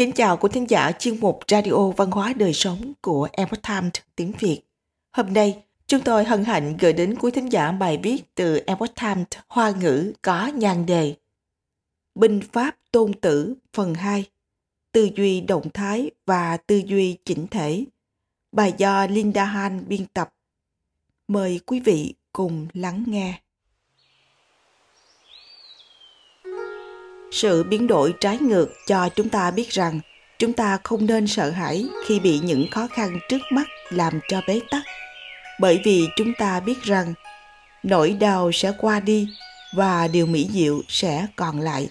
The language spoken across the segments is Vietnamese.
Kính chào quý thính giả chuyên mục Radio Văn hóa Đời Sống của Epoch Times tiếng Việt. Hôm nay, chúng tôi hân hạnh gửi đến quý thính giả bài viết từ Epoch Times Hoa ngữ có nhan đề Binh pháp tôn tử phần 2 Tư duy động thái và tư duy chỉnh thể Bài do Linda Han biên tập. Mời quý vị cùng lắng nghe. Sự biến đổi trái ngược cho chúng ta biết rằng chúng ta không nên sợ hãi khi bị những khó khăn trước mắt làm cho bế tắc. Bởi vì chúng ta biết rằng nỗi đau sẽ qua đi và điều mỹ diệu sẽ còn lại.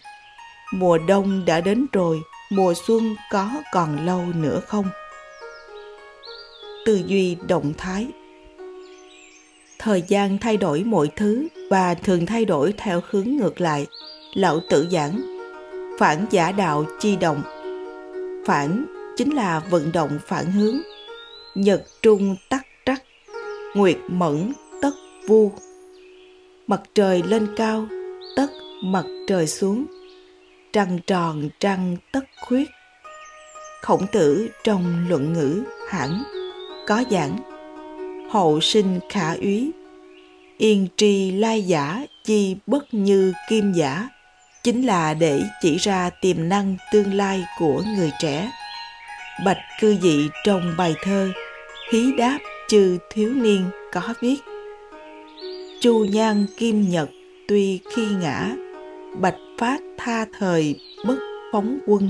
Mùa đông đã đến rồi, mùa xuân có còn lâu nữa không? Tư duy động thái. Thời gian thay đổi mọi thứ và thường thay đổi theo hướng ngược lại, lão tử giảng phản giả đạo chi động. Phản chính là vận động phản hướng. Nhật trung tắc trắc, nguyệt mẫn tất vu. Mặt trời lên cao, tất mặt trời xuống. Trăng tròn, trăng tất khuyết. Khổng tử trong luận ngữ hẳn, có giảng, hậu sinh khả úy, yên tri lai giả chi bất như kim giả chính là để chỉ ra tiềm năng tương lai của người trẻ. Bạch cư dị trong bài thơ hí đáp chư thiếu niên có viết, chu nhan kim nhật tuy khi ngã, bạch phát tha thời bất phóng quân.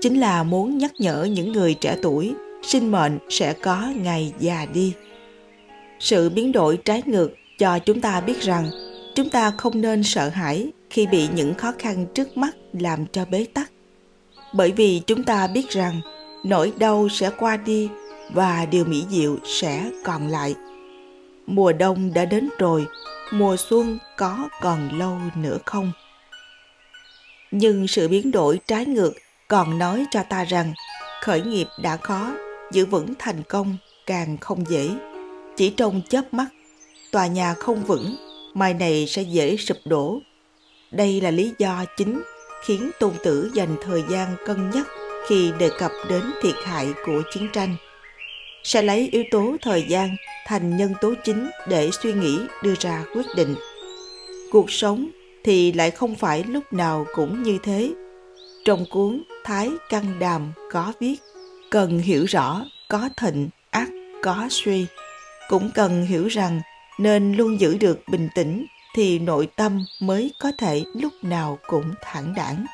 Chính là muốn nhắc nhở những người trẻ tuổi, sinh mệnh sẽ có ngày già đi. Sự biến đổi trái ngược cho chúng ta biết rằng, chúng ta không nên sợ hãi khi bị những khó khăn trước mắt làm cho bế tắc. Bởi vì chúng ta biết rằng nỗi đau sẽ qua đi và điều mỹ diệu sẽ còn lại. Mùa đông đã đến rồi, mùa xuân có còn lâu nữa không? Nhưng sự biến đổi trái ngược còn nói cho ta rằng khởi nghiệp đã khó, giữ vững thành công càng không dễ. Chỉ trong chớp mắt, tòa nhà không vững, mai này sẽ dễ sụp đổ đây là lý do chính khiến tôn tử dành thời gian cân nhắc khi đề cập đến thiệt hại của chiến tranh. Sẽ lấy yếu tố thời gian thành nhân tố chính để suy nghĩ, đưa ra quyết định. Cuộc sống thì lại không phải lúc nào cũng như thế. Trong cuốn thái căn đàm có viết, cần hiểu rõ, có thịnh, ác, có suy. Cũng cần hiểu rằng nên luôn giữ được bình tĩnh thì nội tâm mới có thể lúc nào cũng thẳng đẳng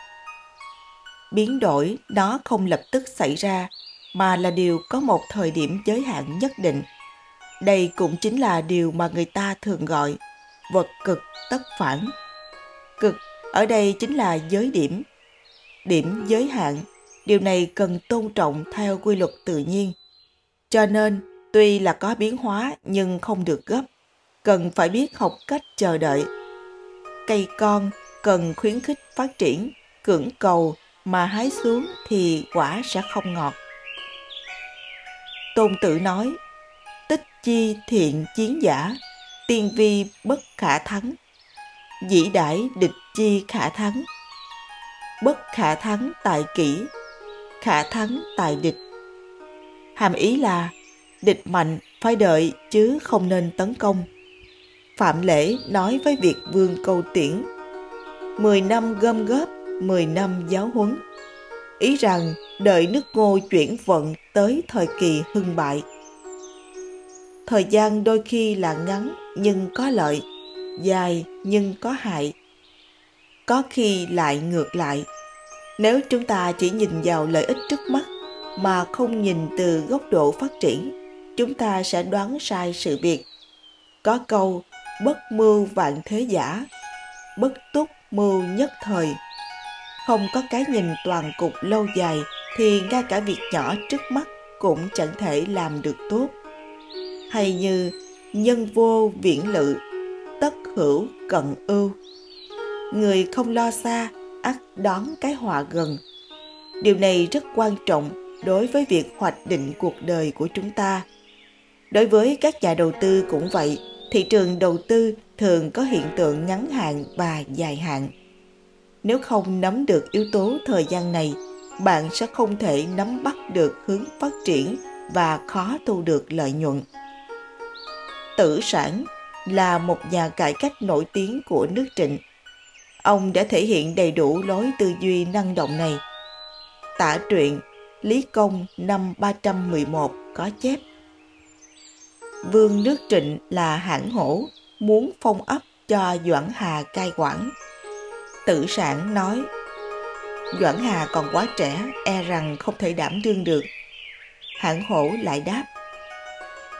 biến đổi nó không lập tức xảy ra, mà là điều có một thời điểm giới hạn nhất định. Đây cũng chính là điều mà người ta thường gọi vật cực tất phản. Cực ở đây chính là giới điểm. Điểm giới hạn, điều này cần tôn trọng theo quy luật tự nhiên. Cho nên, tuy là có biến hóa nhưng không được gấp cần phải biết học cách chờ đợi. Cây con cần khuyến khích phát triển, cưỡng cầu mà hái xuống thì quả sẽ không ngọt. Tôn Tử nói, tích chi thiện chiến giả, tiên vi bất khả thắng. Dĩ đãi địch chi khả thắng. Bất khả thắng tại kỹ, khả thắng tại địch. Hàm ý là địch mạnh phải đợi chứ không nên tấn công Phạm Lễ nói với Việt Vương Câu Tiễn. Mười năm gom góp, mười năm giáo huấn. Ý rằng đợi nước ngô chuyển vận tới thời kỳ hưng bại. Thời gian đôi khi là ngắn nhưng có lợi Dài nhưng có hại. Có khi lại ngược lại. Nếu chúng ta chỉ nhìn vào lợi ích trước mắt mà không nhìn từ góc độ phát triển chúng ta sẽ đoán sai sự việc. Có câu bất mưu vạn thế giả, bất túc mưu nhất thời. Không có cái nhìn toàn cục lâu dài thì ngay cả việc nhỏ trước mắt cũng chẳng thể làm được tốt. Hay như nhân vô viễn lự, tất hữu cận ưu. Người không lo xa, ắt đón cái họa gần. Điều này rất quan trọng đối với việc hoạch định cuộc đời của chúng ta. Đối với các nhà đầu tư cũng vậy thị trường đầu tư thường có hiện tượng ngắn hạn và dài hạn nếu không nắm được yếu tố thời gian này, bạn sẽ không thể nắm bắt được hướng phát triển và khó thu được lợi nhuận. Tử sản là một nhà cải cách nổi tiếng của nước Trịnh. Ông đã thể hiện đầy đủ lối tư duy năng động này. Tả truyện Lý Công năm 311 có chép Vương nước Trịnh là hãn hổ, muốn phong ấp cho Doãn Hà cai quản. Tử sản nói Doãn Hà còn quá trẻ, e rằng không thể đảm đương được. hãn hổ lại đáp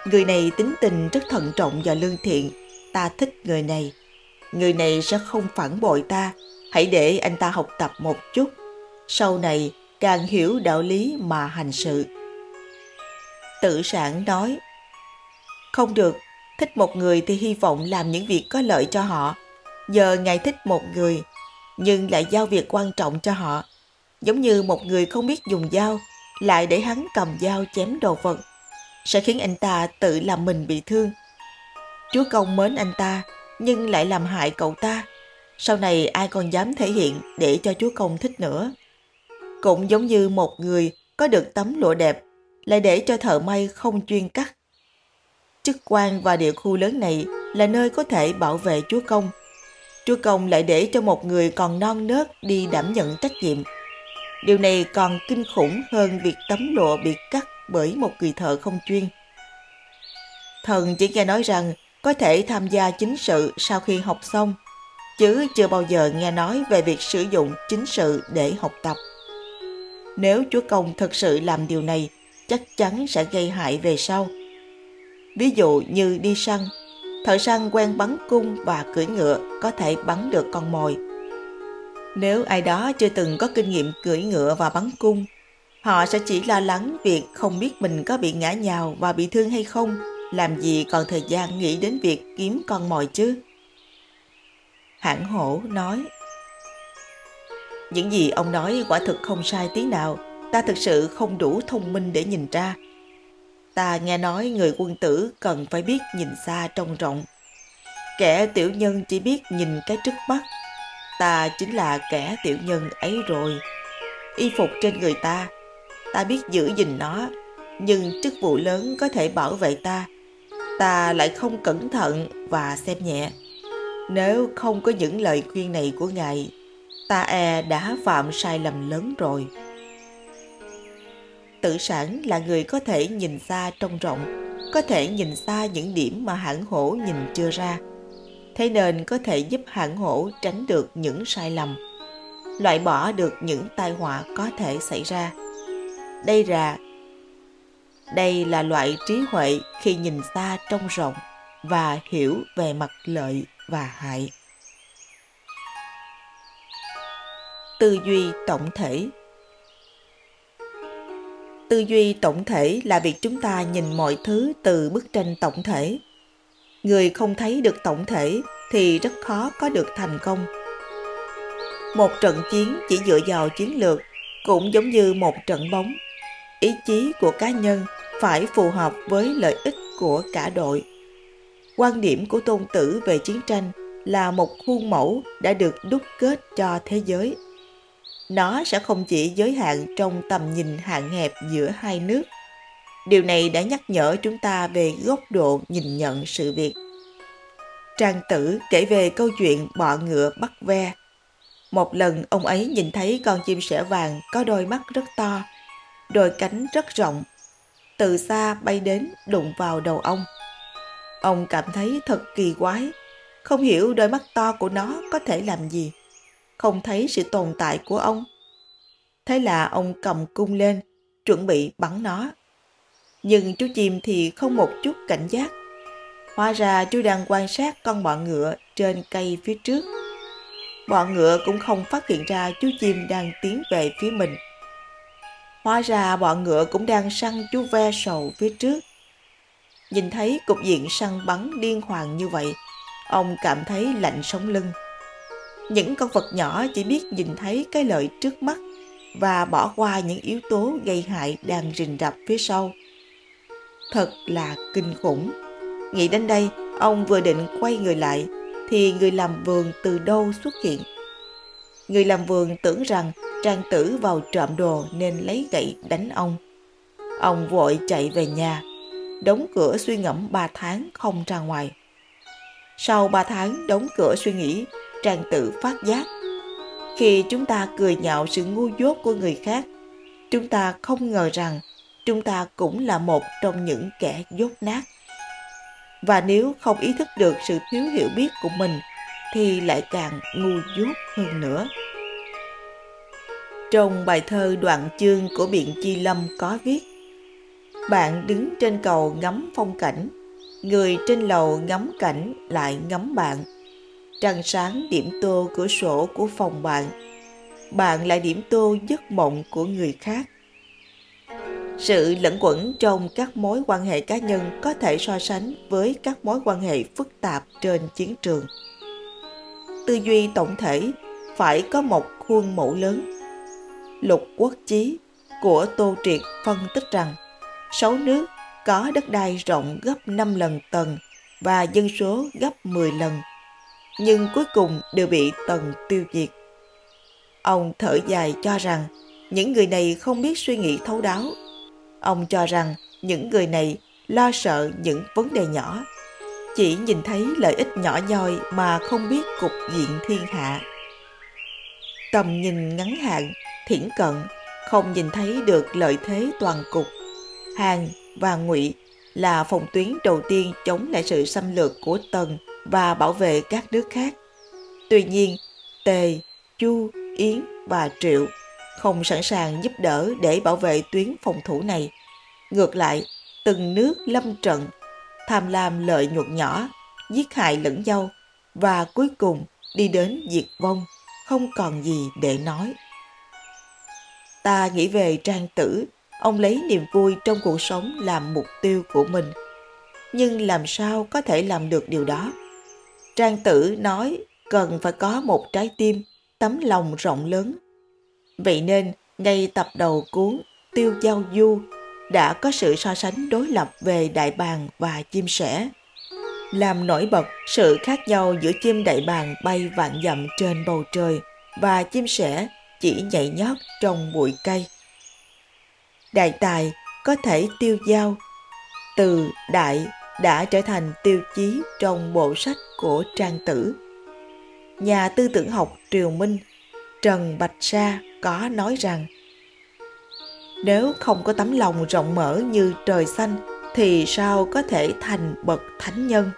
Người này tính tình rất thận trọng và lương thiện, ta thích người này. Người này sẽ không phản bội ta, hãy để anh ta học tập một chút. Sau này càng hiểu đạo lý mà hành sự. Tự sản nói, không được, thích một người thì hy vọng làm những việc có lợi cho họ. Giờ ngài thích một người, nhưng lại giao việc quan trọng cho họ. Giống như một người không biết dùng dao, lại để hắn cầm dao chém đồ vật, sẽ khiến anh ta tự làm mình bị thương. Chúa công mến anh ta, nhưng lại làm hại cậu ta. Sau này ai còn dám thể hiện để cho chúa công thích nữa. Cũng giống như một người có được tấm lụa đẹp, lại để cho thợ may không chuyên cắt. Chức quan và địa khu lớn này là nơi có thể bảo vệ chúa công. Chúa công lại để cho một người còn non nớt đi đảm nhận trách nhiệm. Điều này còn kinh khủng hơn việc tấm lụa bị cắt bởi một người thợ không chuyên. Thần chỉ nghe nói rằng có thể tham gia chính sự sau khi học xong, chứ chưa bao giờ nghe nói về việc sử dụng chính sự để học tập. Nếu Chúa Công thực sự làm điều này, chắc chắn sẽ gây hại về sau. Ví dụ như đi săn, thợ săn quen bắn cung và cưỡi ngựa có thể bắn được con mồi. Nếu ai đó chưa từng có kinh nghiệm cưỡi ngựa và bắn cung, họ sẽ chỉ lo lắng việc không biết mình có bị ngã nhào và bị thương hay không, làm gì còn thời gian nghĩ đến việc kiếm con mồi chứ. Hãng hổ nói những gì ông nói quả thực không sai tí nào, ta thực sự không đủ thông minh để nhìn ra. Ta nghe nói người quân tử cần phải biết nhìn xa trông rộng. Kẻ tiểu nhân chỉ biết nhìn cái trước mắt. Ta chính là kẻ tiểu nhân ấy rồi. Y phục trên người ta, ta biết giữ gìn nó, nhưng chức vụ lớn có thể bảo vệ ta. Ta lại không cẩn thận và xem nhẹ. Nếu không có những lời khuyên này của Ngài ta e đã phạm sai lầm lớn rồi. Tự sản là người có thể nhìn xa trông rộng, có thể nhìn xa những điểm mà hãng hổ nhìn chưa ra. Thế nên có thể giúp hãng hổ tránh được những sai lầm, loại bỏ được những tai họa có thể xảy ra. Đây là đây là loại trí huệ khi nhìn xa trông rộng và hiểu về mặt lợi và hại. tư duy tổng thể tư duy tổng thể là việc chúng ta nhìn mọi thứ từ bức tranh tổng thể. Người không thấy được tổng thể thì rất khó có được thành công. Một trận chiến chỉ dựa vào chiến lược cũng giống như một trận bóng. Ý chí của cá nhân phải phù hợp với lợi ích của cả đội. Quan điểm của tôn tử về chiến tranh là một khuôn mẫu đã được đúc kết cho thế giới nó sẽ không chỉ giới hạn trong tầm nhìn hạn hẹp giữa hai nước. Điều này đã nhắc nhở chúng ta về góc độ nhìn nhận sự việc. Trang tử kể về câu chuyện bọ ngựa bắt ve. Một lần ông ấy nhìn thấy con chim sẻ vàng có đôi mắt rất to, đôi cánh rất rộng. Từ xa bay đến đụng vào đầu ông. Ông cảm thấy thật kỳ quái, không hiểu đôi mắt to của nó có thể làm gì không thấy sự tồn tại của ông. Thế là ông cầm cung lên, chuẩn bị bắn nó. Nhưng chú chim thì không một chút cảnh giác. Hóa ra chú đang quan sát con bọ ngựa trên cây phía trước. Bọ ngựa cũng không phát hiện ra chú chim đang tiến về phía mình. Hóa ra bọ ngựa cũng đang săn chú ve sầu phía trước. Nhìn thấy cục diện săn bắn điên hoàng như vậy, ông cảm thấy lạnh sống lưng những con vật nhỏ chỉ biết nhìn thấy cái lợi trước mắt và bỏ qua những yếu tố gây hại đang rình rập phía sau. Thật là kinh khủng. Nghĩ đến đây, ông vừa định quay người lại, thì người làm vườn từ đâu xuất hiện. Người làm vườn tưởng rằng Trang tử vào trộm đồ nên lấy gậy đánh ông. Ông vội chạy về nhà, đóng cửa suy ngẫm ba tháng không ra ngoài. Sau ba tháng đóng cửa suy nghĩ, Trang tự phát giác. Khi chúng ta cười nhạo sự ngu dốt của người khác, chúng ta không ngờ rằng chúng ta cũng là một trong những kẻ dốt nát. Và nếu không ý thức được sự thiếu hiểu biết của mình, thì lại càng ngu dốt hơn nữa. Trong bài thơ đoạn chương của Biện Chi Lâm có viết Bạn đứng trên cầu ngắm phong cảnh, người trên lầu ngắm cảnh lại ngắm bạn. Trăng sáng điểm tô cửa sổ của phòng bạn, bạn lại điểm tô giấc mộng của người khác. Sự lẫn quẩn trong các mối quan hệ cá nhân có thể so sánh với các mối quan hệ phức tạp trên chiến trường. Tư duy tổng thể phải có một khuôn mẫu lớn Lục Quốc Chí của Tô Triệt phân tích rằng sáu nước có đất đai rộng gấp 5 lần tầng và dân số gấp 10 lần, nhưng cuối cùng đều bị Tần tiêu diệt. Ông thở dài cho rằng những người này không biết suy nghĩ thấu đáo. Ông cho rằng những người này lo sợ những vấn đề nhỏ, chỉ nhìn thấy lợi ích nhỏ nhoi mà không biết cục diện thiên hạ. Tầm nhìn ngắn hạn thiển cận, không nhìn thấy được lợi thế toàn cục. Hàn và Ngụy là phòng tuyến đầu tiên chống lại sự xâm lược của Tần và bảo vệ các nước khác. Tuy nhiên, Tề, Chu, Yến và Triệu không sẵn sàng giúp đỡ để bảo vệ tuyến phòng thủ này. Ngược lại, từng nước lâm trận, tham lam lợi nhuận nhỏ, giết hại lẫn nhau và cuối cùng đi đến diệt vong, không còn gì để nói. Ta nghĩ về trang tử, ông lấy niềm vui trong cuộc sống làm mục tiêu của mình. Nhưng làm sao có thể làm được điều đó? Trang tử nói cần phải có một trái tim, tấm lòng rộng lớn. Vậy nên, ngay tập đầu cuốn Tiêu Giao Du đã có sự so sánh đối lập về đại bàng và chim sẻ, làm nổi bật sự khác nhau giữa chim đại bàng bay vạn dặm trên bầu trời và chim sẻ chỉ nhảy nhót trong bụi cây. Đại tài có thể tiêu giao, từ đại đã trở thành tiêu chí trong bộ sách của Trang Tử. Nhà tư tưởng học Triều Minh, Trần Bạch Sa có nói rằng, nếu không có tấm lòng rộng mở như trời xanh, thì sao có thể thành bậc thánh nhân?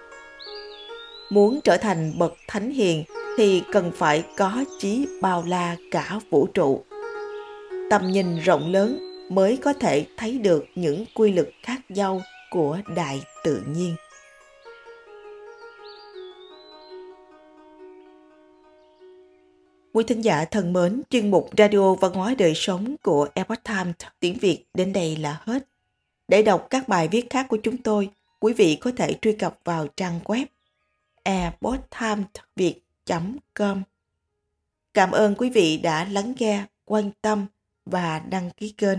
Muốn trở thành bậc thánh hiền thì cần phải có trí bao la cả vũ trụ. Tầm nhìn rộng lớn mới có thể thấy được những quy luật khác nhau của đại tự nhiên. Quý thính giả thân mến, chuyên mục Radio Văn hóa Đời Sống của Epoch Times tiếng Việt đến đây là hết. Để đọc các bài viết khác của chúng tôi, quý vị có thể truy cập vào trang web epochtimesviet com Cảm ơn quý vị đã lắng nghe, quan tâm và đăng ký kênh.